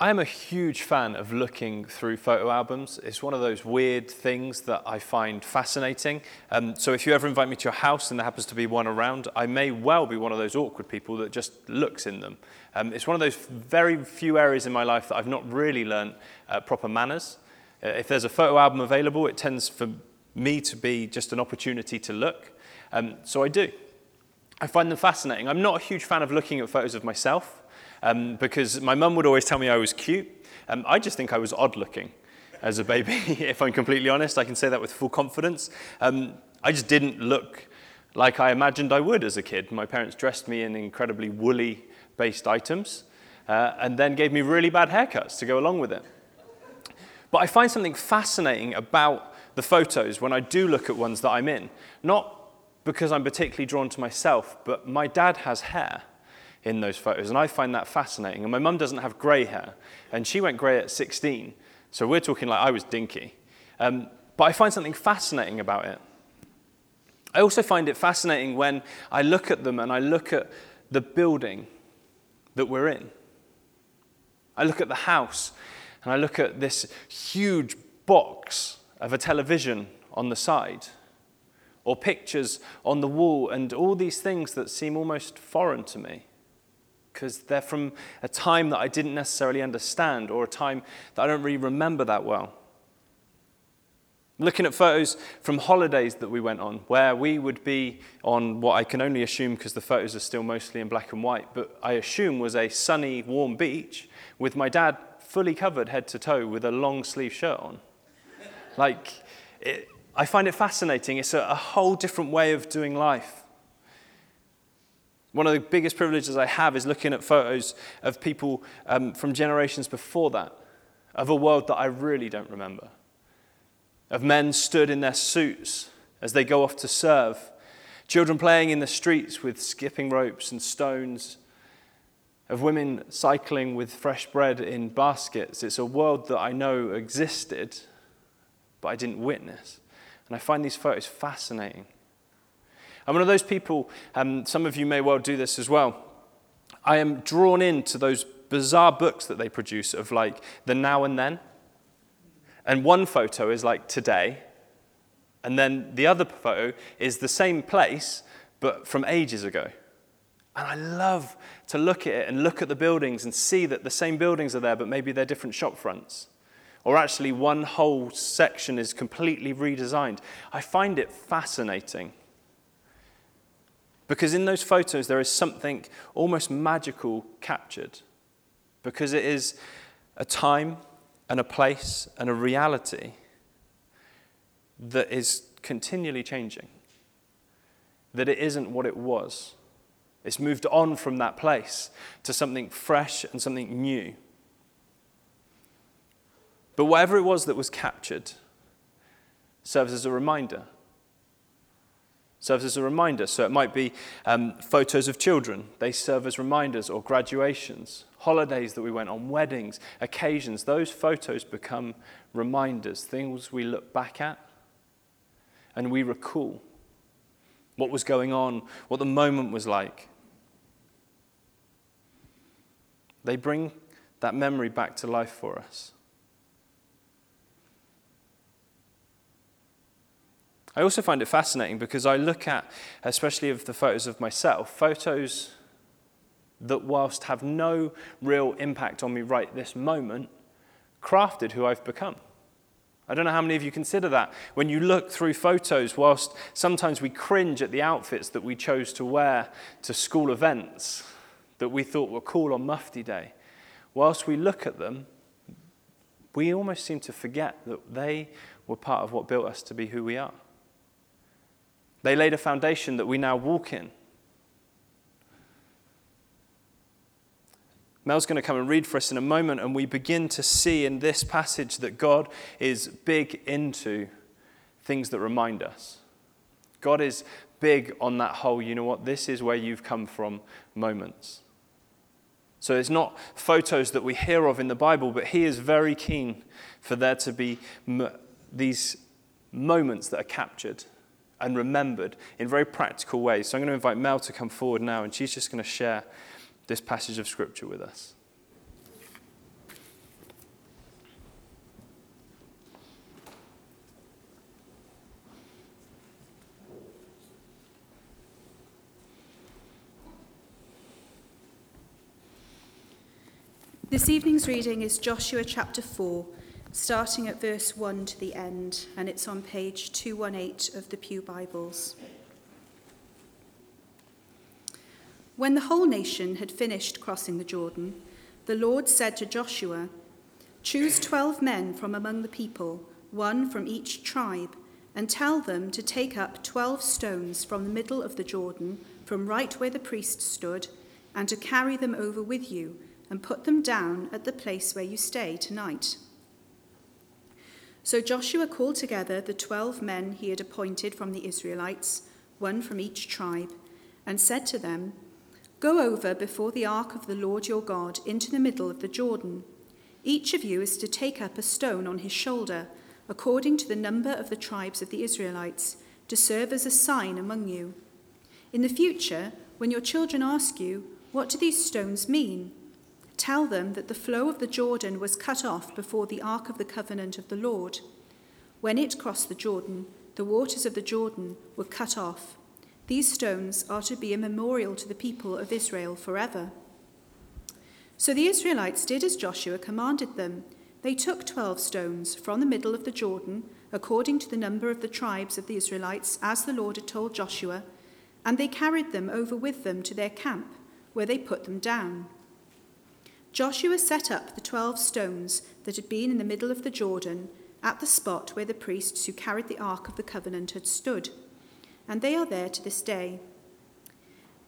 I am a huge fan of looking through photo albums. It's one of those weird things that I find fascinating. Um, so if you ever invite me to your house and there happens to be one around, I may well be one of those awkward people that just looks in them. Um, it's one of those very few areas in my life that I've not really learned uh, proper manners. Uh, if there's a photo album available, it tends for me to be just an opportunity to look. Um, so I do. I find them fascinating. I'm not a huge fan of looking at photos of myself um, because my mum would always tell me I was cute. Um, I just think I was odd looking as a baby, if I'm completely honest. I can say that with full confidence. Um, I just didn't look like I imagined I would as a kid. My parents dressed me in incredibly woolly based items uh, and then gave me really bad haircuts to go along with it. But I find something fascinating about the photos when I do look at ones that I'm in. Not because I'm particularly drawn to myself, but my dad has hair in those photos. And I find that fascinating. And my mum doesn't have grey hair, and she went grey at 16. So we're talking like I was dinky. Um, but I find something fascinating about it. I also find it fascinating when I look at them and I look at the building that we're in. I look at the house and I look at this huge box of a television on the side, or pictures on the wall, and all these things that seem almost foreign to me because they're from a time that I didn't necessarily understand or a time that I don't really remember that well. Looking at photos from holidays that we went on, where we would be on what I can only assume, because the photos are still mostly in black and white, but I assume was a sunny, warm beach with my dad fully covered head to toe with a long sleeve shirt on. like, it, I find it fascinating. It's a, a whole different way of doing life. One of the biggest privileges I have is looking at photos of people um, from generations before that, of a world that I really don't remember, of men stood in their suits as they go off to serve, children playing in the streets with skipping ropes and stones, of women cycling with fresh bread in baskets. It's a world that I know existed, but I didn't witness. And I find these photos fascinating. I'm one of those people, um, some of you may well do this as well. I am drawn into those bizarre books that they produce of like the now and then. And one photo is like today, and then the other photo is the same place, but from ages ago. And I love to look at it and look at the buildings and see that the same buildings are there, but maybe they're different shop fronts. Or actually, one whole section is completely redesigned. I find it fascinating. Because in those photos, there is something almost magical captured. Because it is a time and a place and a reality that is continually changing. That it isn't what it was. It's moved on from that place to something fresh and something new. But whatever it was that was captured serves as a reminder serves as a reminder. So it might be um, photos of children, they serve as reminders, or graduations, holidays that we went on, weddings, occasions. Those photos become reminders, things we look back at and we recall what was going on, what the moment was like. They bring that memory back to life for us. I also find it fascinating because I look at, especially of the photos of myself, photos that, whilst have no real impact on me right this moment, crafted who I've become. I don't know how many of you consider that. When you look through photos, whilst sometimes we cringe at the outfits that we chose to wear to school events that we thought were cool on Mufti Day, whilst we look at them, we almost seem to forget that they were part of what built us to be who we are. They laid a foundation that we now walk in. Mel's going to come and read for us in a moment, and we begin to see in this passage that God is big into things that remind us. God is big on that whole, you know what, this is where you've come from moments. So it's not photos that we hear of in the Bible, but He is very keen for there to be m- these moments that are captured and remembered in very practical ways. So I'm going to invite Mel to come forward now, and she's just going to share this passage of Scripture with us. This evening's reading is Joshua chapter 4, starting at verse 1 to the end, and it's on page 218 of the Pew Bibles. When the whole nation had finished crossing the Jordan, the Lord said to Joshua, Choose twelve men from among the people, one from each tribe, and tell them to take up twelve stones from the middle of the Jordan, from right where the priest stood, and to carry them over with you and put them down at the place where you stay tonight. So Joshua called together the twelve men he had appointed from the Israelites, one from each tribe, and said to them, Go over before the ark of the Lord your God into the middle of the Jordan. Each of you is to take up a stone on his shoulder, according to the number of the tribes of the Israelites, to serve as a sign among you. In the future, when your children ask you, What do these stones mean? Tell them that the flow of the Jordan was cut off before the ark of the covenant of the Lord. When it crossed the Jordan, the waters of the Jordan were cut off. These stones are to be a memorial to the people of Israel forever. So the Israelites did as Joshua commanded them. They took twelve stones from the middle of the Jordan, according to the number of the tribes of the Israelites, as the Lord had told Joshua, and they carried them over with them to their camp, where they put them down. Joshua set up the twelve stones that had been in the middle of the Jordan at the spot where the priests who carried the Ark of the Covenant had stood, and they are there to this day.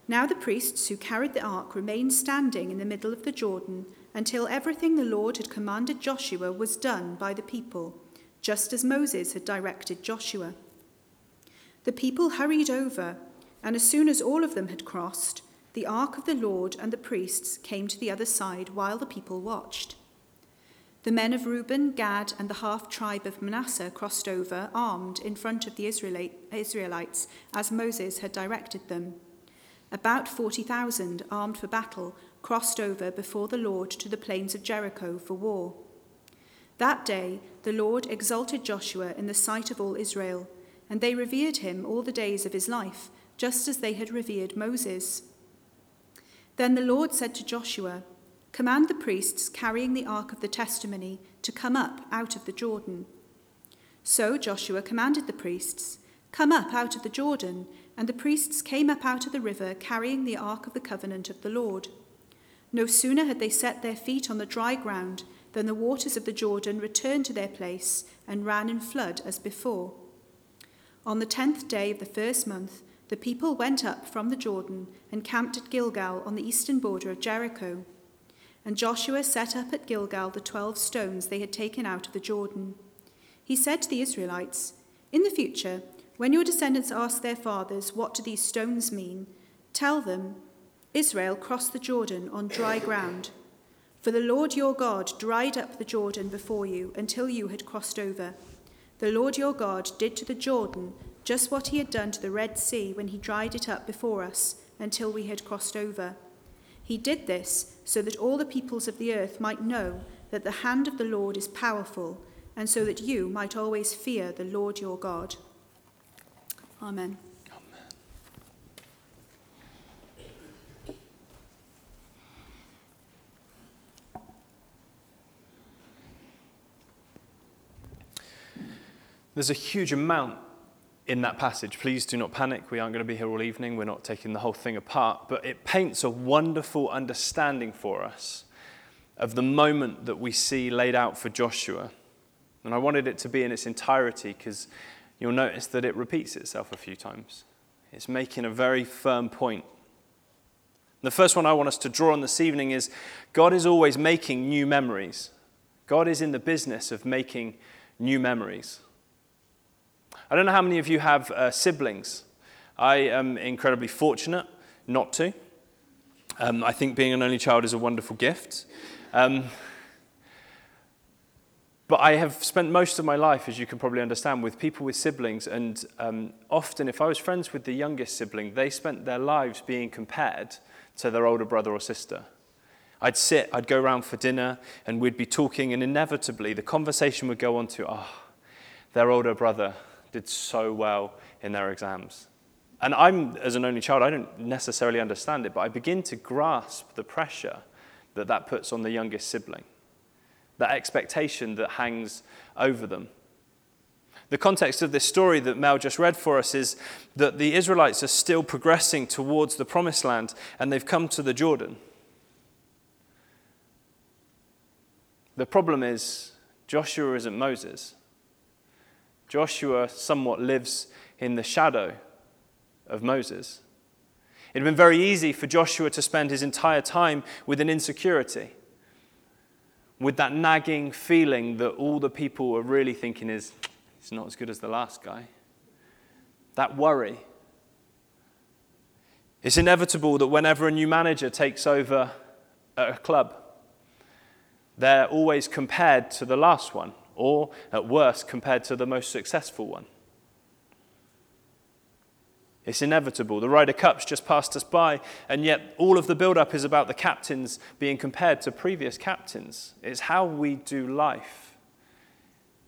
Now the priests who carried the ark remained standing in the middle of the Jordan until everything the Lord had commanded Joshua was done by the people, just as Moses had directed Joshua. The people hurried over, and as soon as all of them had crossed, the ark of the Lord and the priests came to the other side while the people watched. The men of Reuben, Gad, and the half tribe of Manasseh crossed over, armed, in front of the Israelites, as Moses had directed them. About 40,000, armed for battle, crossed over before the Lord to the plains of Jericho for war. That day the Lord exalted Joshua in the sight of all Israel, and they revered him all the days of his life, just as they had revered Moses. Then the Lord said to Joshua, Command the priests carrying the ark of the testimony to come up out of the Jordan. So Joshua commanded the priests, Come up out of the Jordan, and the priests came up out of the river carrying the ark of the covenant of the Lord. No sooner had they set their feet on the dry ground than the waters of the Jordan returned to their place and ran in flood as before. On the tenth day of the first month, the people went up from the Jordan and camped at Gilgal on the eastern border of Jericho. And Joshua set up at Gilgal the twelve stones they had taken out of the Jordan. He said to the Israelites, In the future, when your descendants ask their fathers, What do these stones mean? tell them, Israel crossed the Jordan on dry ground. For the Lord your God dried up the Jordan before you until you had crossed over. The Lord your God did to the Jordan just what he had done to the Red Sea when he dried it up before us until we had crossed over. He did this so that all the peoples of the earth might know that the hand of the Lord is powerful, and so that you might always fear the Lord your God. Amen. There's a huge amount in that passage. Please do not panic. We aren't going to be here all evening. We're not taking the whole thing apart. But it paints a wonderful understanding for us of the moment that we see laid out for Joshua. And I wanted it to be in its entirety because you'll notice that it repeats itself a few times. It's making a very firm point. The first one I want us to draw on this evening is God is always making new memories. God is in the business of making new memories. I don't know how many of you have uh, siblings. I am incredibly fortunate not to. Um, I think being an only child is a wonderful gift. Um, but I have spent most of my life, as you can probably understand, with people with siblings. And um, often, if I was friends with the youngest sibling, they spent their lives being compared to their older brother or sister. I'd sit, I'd go around for dinner, and we'd be talking, and inevitably the conversation would go on to, oh, their older brother did so well in their exams. And I'm, as an only child, I don't necessarily understand it, but I begin to grasp the pressure that that puts on the youngest sibling, that expectation that hangs over them. The context of this story that Mel just read for us is that the Israelites are still progressing towards the promised land and they've come to the Jordan. The problem is, Joshua isn't Moses. Joshua somewhat lives in the shadow of Moses. It had been very easy for Joshua to spend his entire time with an insecurity, with that nagging feeling that all the people are really thinking is, he's not as good as the last guy. That worry. It's inevitable that whenever a new manager takes over at a club, they're always compared to the last one, or at worst, compared to the most successful one. It's inevitable. The Ryder Cup's just passed us by, and yet all of the build up is about the captains being compared to previous captains. It's how we do life.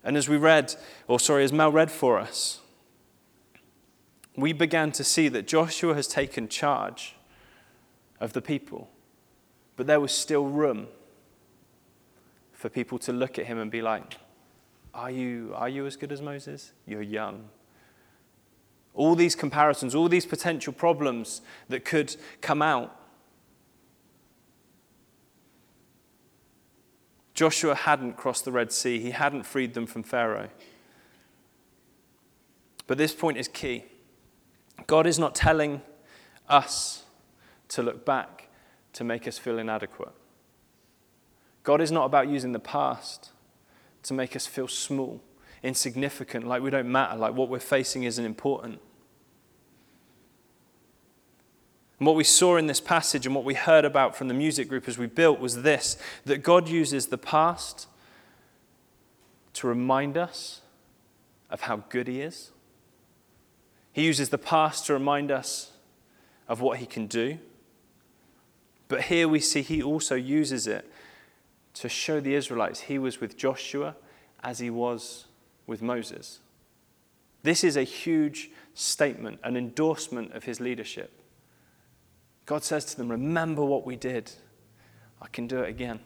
And as we read, or sorry, as Mel read for us, we began to see that Joshua has taken charge of the people, but there was still room for people to look at him and be like, Are you, are you as good as Moses? You're young. All these comparisons, all these potential problems that could come out. Joshua hadn't crossed the Red Sea, he hadn't freed them from Pharaoh. But this point is key. God is not telling us to look back to make us feel inadequate. God is not about using the past to make us feel small insignificant, like we don't matter, like what we're facing isn't important. And what we saw in this passage and what we heard about from the music group as we built was this that God uses the past to remind us of how good He is. He uses the past to remind us of what He can do. But here we see He also uses it to show the Israelites He was with Joshua as He was with Moses. This is a huge statement, an endorsement of his leadership. God says to them, Remember what we did. I can do it again.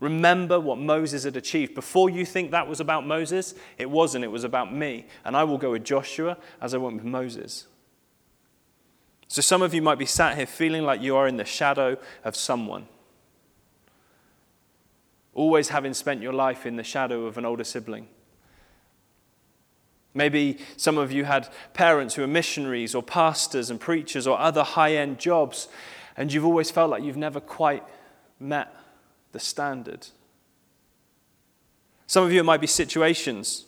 Remember what Moses had achieved. Before you think that was about Moses, it wasn't. It was about me. And I will go with Joshua as I went with Moses. So some of you might be sat here feeling like you are in the shadow of someone. Always having spent your life in the shadow of an older sibling. Maybe some of you had parents who are missionaries or pastors and preachers or other high end jobs, and you've always felt like you've never quite met the standard. Some of you, it might be situations.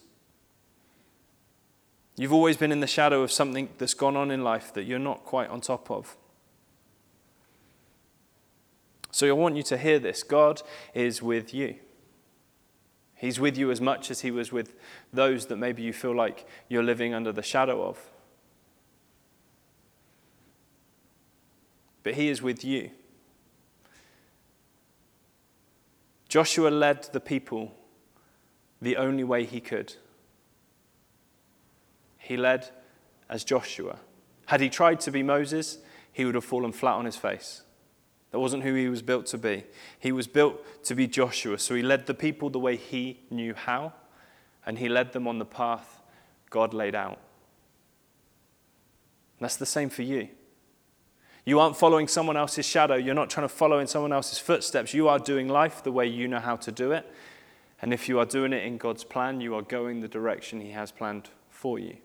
You've always been in the shadow of something that's gone on in life that you're not quite on top of. So I want you to hear this God is with you. He's with you as much as he was with those that maybe you feel like you're living under the shadow of. But he is with you. Joshua led the people the only way he could. He led as Joshua. Had he tried to be Moses, he would have fallen flat on his face. That wasn't who he was built to be. He was built to be Joshua. So he led the people the way he knew how, and he led them on the path God laid out. And that's the same for you. You aren't following someone else's shadow. You're not trying to follow in someone else's footsteps. You are doing life the way you know how to do it. And if you are doing it in God's plan, you are going the direction He has planned for you.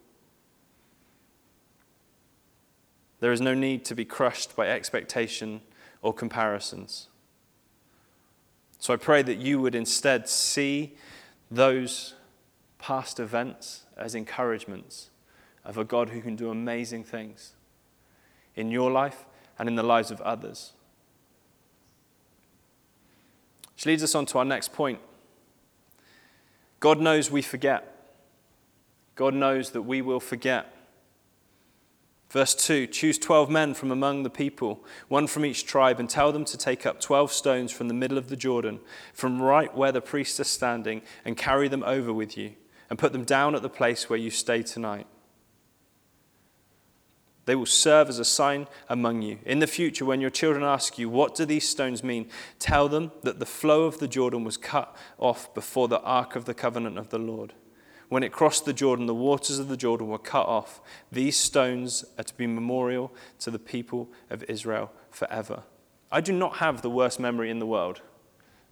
There is no need to be crushed by expectation or comparisons. So I pray that you would instead see those past events as encouragements of a God who can do amazing things in your life and in the lives of others. Which leads us on to our next point. God knows we forget. God knows that we will forget. Verse 2 Choose 12 men from among the people, one from each tribe, and tell them to take up 12 stones from the middle of the Jordan, from right where the priests are standing, and carry them over with you, and put them down at the place where you stay tonight. They will serve as a sign among you. In the future, when your children ask you, What do these stones mean? tell them that the flow of the Jordan was cut off before the ark of the covenant of the Lord. When it crossed the Jordan, the waters of the Jordan were cut off. These stones are to be memorial to the people of Israel forever. I do not have the worst memory in the world.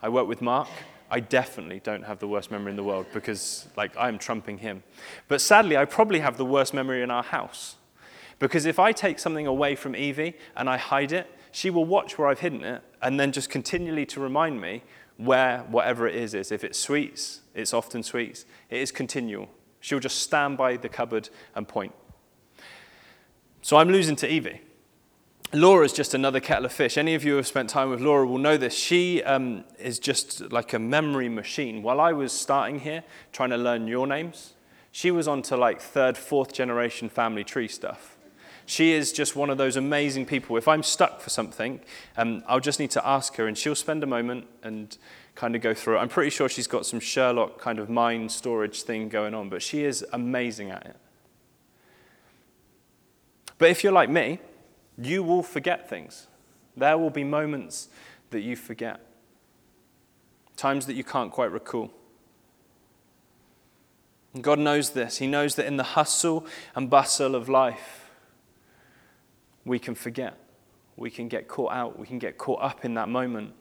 I work with Mark. I definitely don't have the worst memory in the world because, like, I'm trumping him. But sadly, I probably have the worst memory in our house. Because if I take something away from Evie and I hide it, she will watch where I've hidden it and then just continually to remind me where whatever it is is. If it's sweets, it's often sweets. It is continual. She'll just stand by the cupboard and point. So I'm losing to Evie. Laura's just another kettle of fish. Any of you who have spent time with Laura will know this. She um, is just like a memory machine. While I was starting here, trying to learn your names, she was onto like third, fourth generation family tree stuff. She is just one of those amazing people. If I'm stuck for something, um, I'll just need to ask her, and she'll spend a moment and kind of go through it. I'm pretty sure she's got some Sherlock kind of mind storage thing going on, but she is amazing at it. But if you're like me, you will forget things. There will be moments that you forget, times that you can't quite recall. God knows this. He knows that in the hustle and bustle of life, we can forget. We can get caught out. We can get caught up in that moment.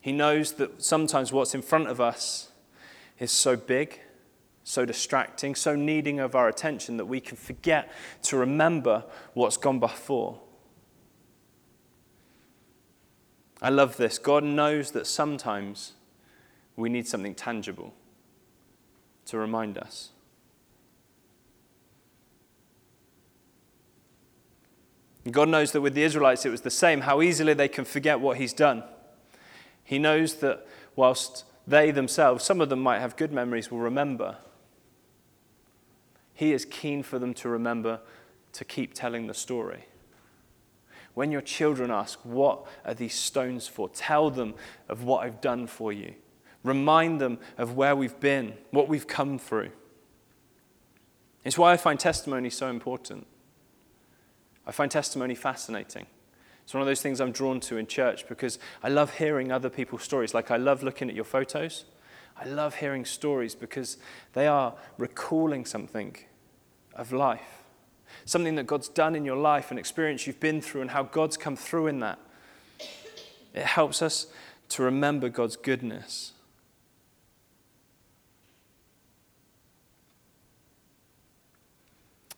He knows that sometimes what's in front of us is so big, so distracting, so needing of our attention that we can forget to remember what's gone before. I love this. God knows that sometimes we need something tangible to remind us. God knows that with the Israelites it was the same, how easily they can forget what He's done. He knows that whilst they themselves, some of them might have good memories, will remember. He is keen for them to remember to keep telling the story. When your children ask, What are these stones for? Tell them of what I've done for you. Remind them of where we've been, what we've come through. It's why I find testimony so important. I find testimony fascinating. It's one of those things I'm drawn to in church because I love hearing other people's stories. Like I love looking at your photos. I love hearing stories because they are recalling something of life, something that God's done in your life, an experience you've been through, and how God's come through in that. It helps us to remember God's goodness.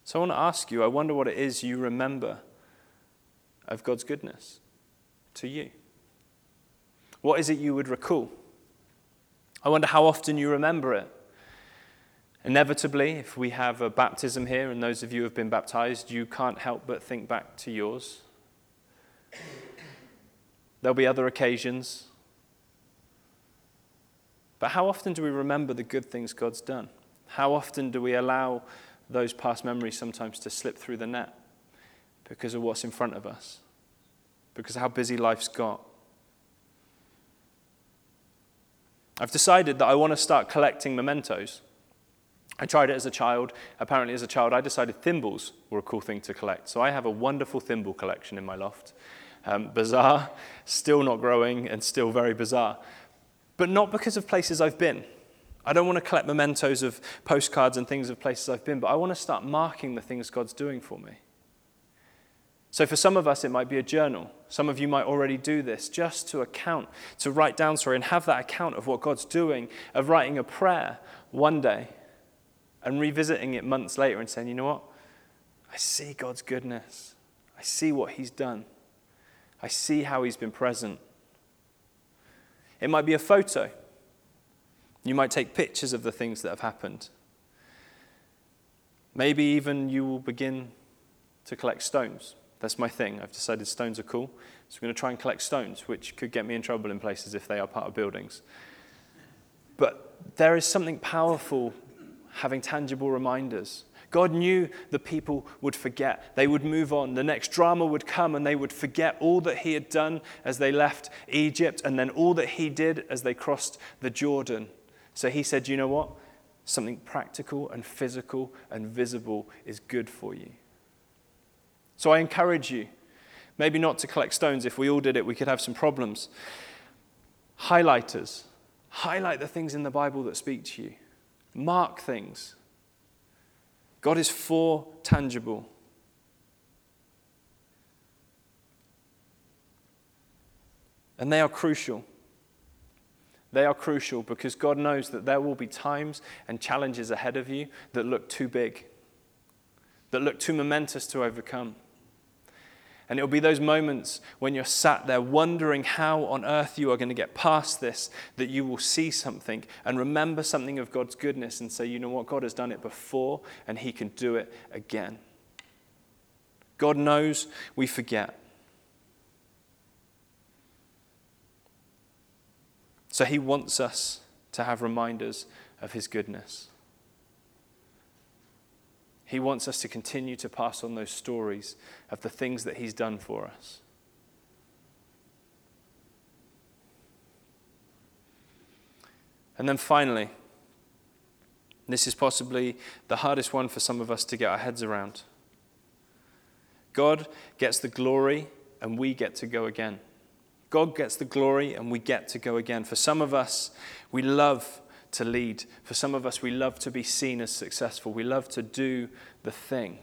So I want to ask you I wonder what it is you remember of God's goodness to you. What is it you would recall? I wonder how often you remember it. Inevitably, if we have a baptism here, and those of you who have been baptized, you can't help but think back to yours. There'll be other occasions. But how often do we remember the good things God's done? How often do we allow those past memories sometimes to slip through the net because of what's in front of us, because of how busy life's got. I've decided that I want to start collecting mementos. I tried it as a child. Apparently, as a child, I decided thimbles were a cool thing to collect. So I have a wonderful thimble collection in my loft. Um, bizarre, still not growing, and still very bizarre. But not because of places I've been. I don't want to collect mementos of postcards and things of places I've been, but I want to start marking the things God's doing for me. So, for some of us, it might be a journal. Some of you might already do this just to account, to write down, sorry, and have that account of what God's doing, of writing a prayer one day and revisiting it months later and saying, you know what? I see God's goodness. I see what He's done. I see how He's been present. It might be a photo you might take pictures of the things that have happened. Maybe even you will begin to collect stones. That's my thing. I've decided stones are cool. So I'm going to try and collect stones, which could get me in trouble in places if they are part of buildings. But there is something powerful having tangible reminders. God knew the people would forget. They would move on. The next drama would come and they would forget all that He had done as they left Egypt and then all that He did as they crossed the Jordan. So he said, You know what? Something practical and physical and visible is good for you. So I encourage you, maybe not to collect stones. If we all did it, we could have some problems. Highlighters, highlight the things in the Bible that speak to you, mark things. God is for tangible. And they are crucial. They are crucial because God knows that there will be times and challenges ahead of you that look too big, that look too momentous to overcome. And it'll be those moments when you're sat there wondering how on earth you are going to get past this that you will see something and remember something of God's goodness and say, you know what, God has done it before and He can do it again. God knows we forget. So he wants us to have reminders of his goodness. He wants us to continue to pass on those stories of the things that he's done for us. And then finally, this is possibly the hardest one for some of us to get our heads around. God gets the glory, and we get to go again. God gets the glory and we get to go again. For some of us, we love to lead. For some of us, we love to be seen as successful. We love to do the thing.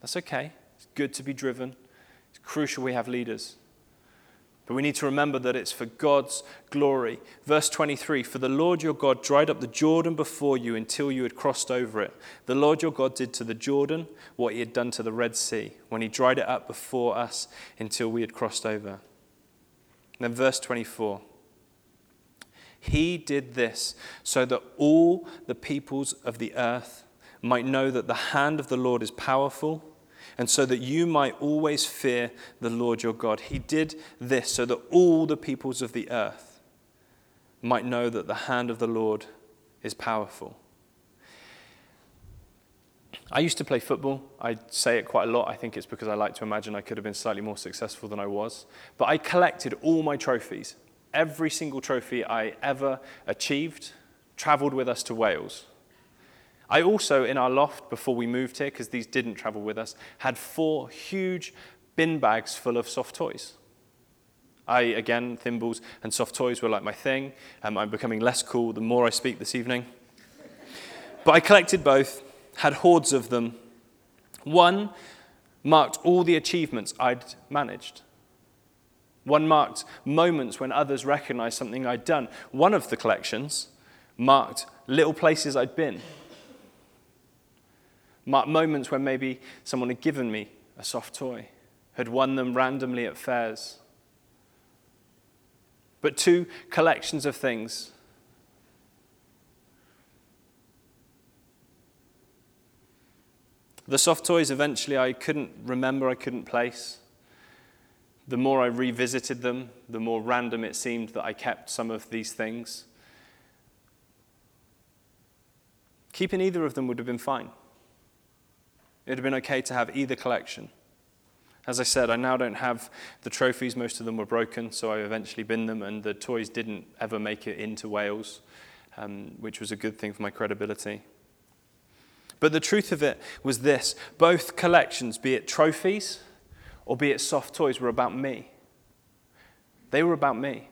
That's okay. It's good to be driven. It's crucial we have leaders. But we need to remember that it's for God's glory. Verse 23 For the Lord your God dried up the Jordan before you until you had crossed over it. The Lord your God did to the Jordan what he had done to the Red Sea when he dried it up before us until we had crossed over. And then verse 24. He did this so that all the peoples of the earth might know that the hand of the Lord is powerful, and so that you might always fear the Lord your God. He did this so that all the peoples of the earth might know that the hand of the Lord is powerful. I used to play football. I say it quite a lot. I think it's because I like to imagine I could have been slightly more successful than I was. But I collected all my trophies. Every single trophy I ever achieved traveled with us to Wales. I also, in our loft before we moved here, because these didn't travel with us, had four huge bin bags full of soft toys. I, again, thimbles and soft toys were like my thing. Um, I'm becoming less cool the more I speak this evening. but I collected both had hordes of them. One marked all the achievements I'd managed. One marked moments when others recognized something I'd done. One of the collections marked little places I'd been. Marked moments when maybe someone had given me a soft toy, had won them randomly at fairs. But two collections of things The soft toys eventually I couldn't remember, I couldn't place. The more I revisited them, the more random it seemed that I kept some of these things. Keeping either of them would have been fine. It would have been okay to have either collection. As I said, I now don't have the trophies. Most of them were broken, so I eventually binned them, and the toys didn't ever make it into Wales, um, which was a good thing for my credibility. But the truth of it was this both collections, be it trophies or be it soft toys, were about me. They were about me.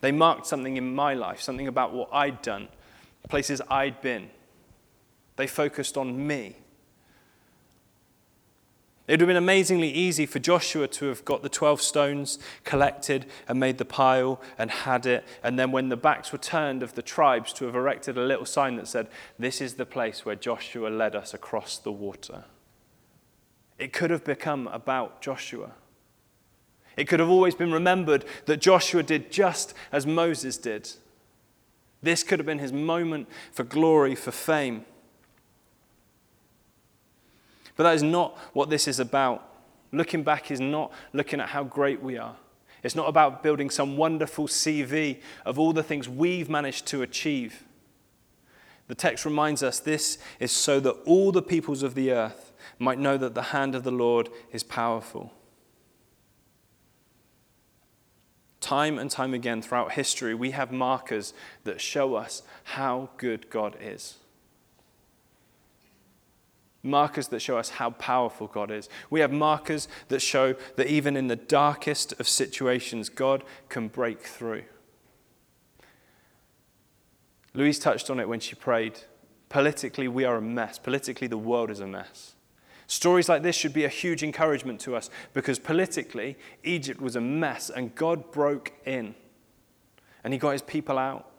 They marked something in my life, something about what I'd done, places I'd been. They focused on me. It would have been amazingly easy for Joshua to have got the 12 stones collected and made the pile and had it, and then when the backs were turned of the tribes, to have erected a little sign that said, This is the place where Joshua led us across the water. It could have become about Joshua. It could have always been remembered that Joshua did just as Moses did. This could have been his moment for glory, for fame. But that is not what this is about. Looking back is not looking at how great we are. It's not about building some wonderful CV of all the things we've managed to achieve. The text reminds us this is so that all the peoples of the earth might know that the hand of the Lord is powerful. Time and time again throughout history, we have markers that show us how good God is. Markers that show us how powerful God is. We have markers that show that even in the darkest of situations, God can break through. Louise touched on it when she prayed. Politically, we are a mess. Politically, the world is a mess. Stories like this should be a huge encouragement to us because politically, Egypt was a mess and God broke in and he got his people out.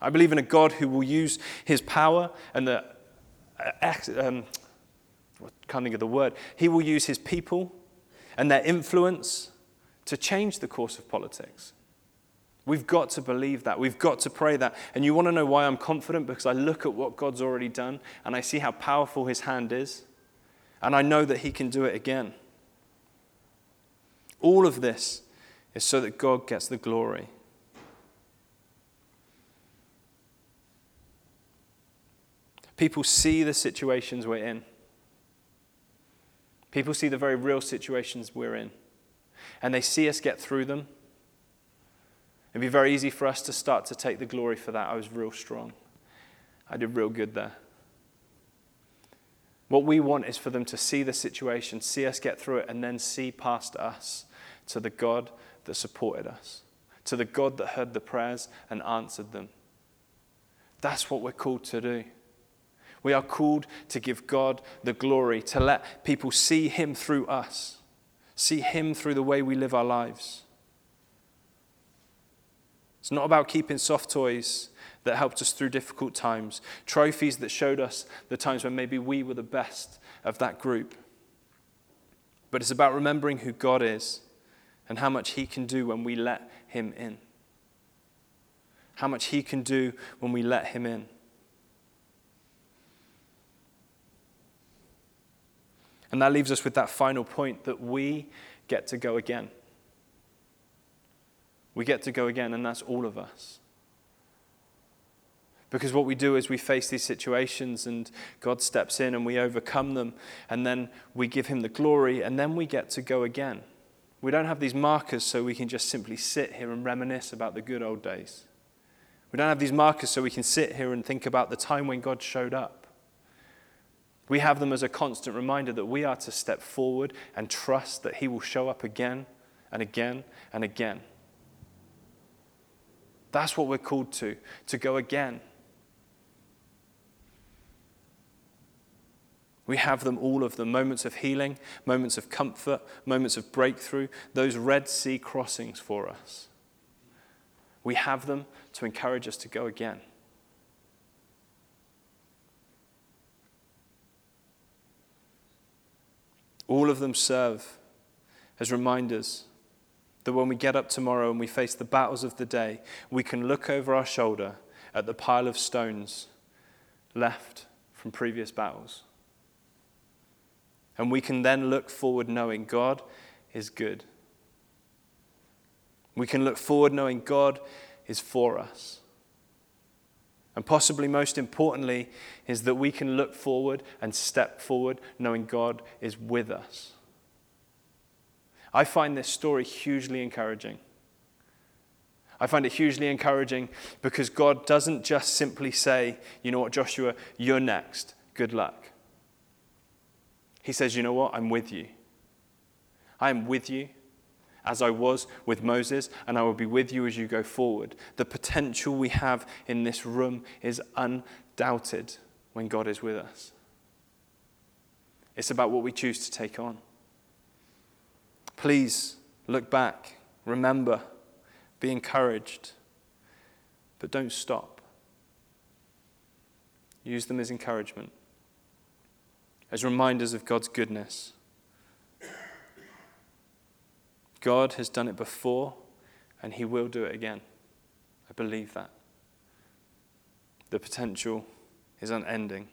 I believe in a God who will use his power and the, uh, um, I of the word, he will use his people and their influence to change the course of politics. We've got to believe that. We've got to pray that. And you want to know why I'm confident? Because I look at what God's already done and I see how powerful his hand is. And I know that he can do it again. All of this is so that God gets the glory. People see the situations we're in. People see the very real situations we're in. And they see us get through them. It'd be very easy for us to start to take the glory for that. I was real strong. I did real good there. What we want is for them to see the situation, see us get through it, and then see past us to the God that supported us, to the God that heard the prayers and answered them. That's what we're called to do. We are called to give God the glory, to let people see Him through us, see Him through the way we live our lives. It's not about keeping soft toys that helped us through difficult times, trophies that showed us the times when maybe we were the best of that group. But it's about remembering who God is and how much He can do when we let Him in. How much He can do when we let Him in. And that leaves us with that final point that we get to go again. We get to go again, and that's all of us. Because what we do is we face these situations and God steps in and we overcome them, and then we give Him the glory, and then we get to go again. We don't have these markers so we can just simply sit here and reminisce about the good old days. We don't have these markers so we can sit here and think about the time when God showed up. We have them as a constant reminder that we are to step forward and trust that He will show up again and again and again. That's what we're called to, to go again. We have them, all of them moments of healing, moments of comfort, moments of breakthrough, those Red Sea crossings for us. We have them to encourage us to go again. All of them serve as reminders that when we get up tomorrow and we face the battles of the day, we can look over our shoulder at the pile of stones left from previous battles. And we can then look forward knowing God is good. We can look forward knowing God is for us. And possibly most importantly, is that we can look forward and step forward knowing God is with us. I find this story hugely encouraging. I find it hugely encouraging because God doesn't just simply say, you know what, Joshua, you're next. Good luck. He says, you know what, I'm with you. I am with you as I was with Moses, and I will be with you as you go forward. The potential we have in this room is undoubted when God is with us. It's about what we choose to take on. Please look back, remember, be encouraged, but don't stop. Use them as encouragement, as reminders of God's goodness God has done it before, and He will do it again. I believe that. The potential is unending.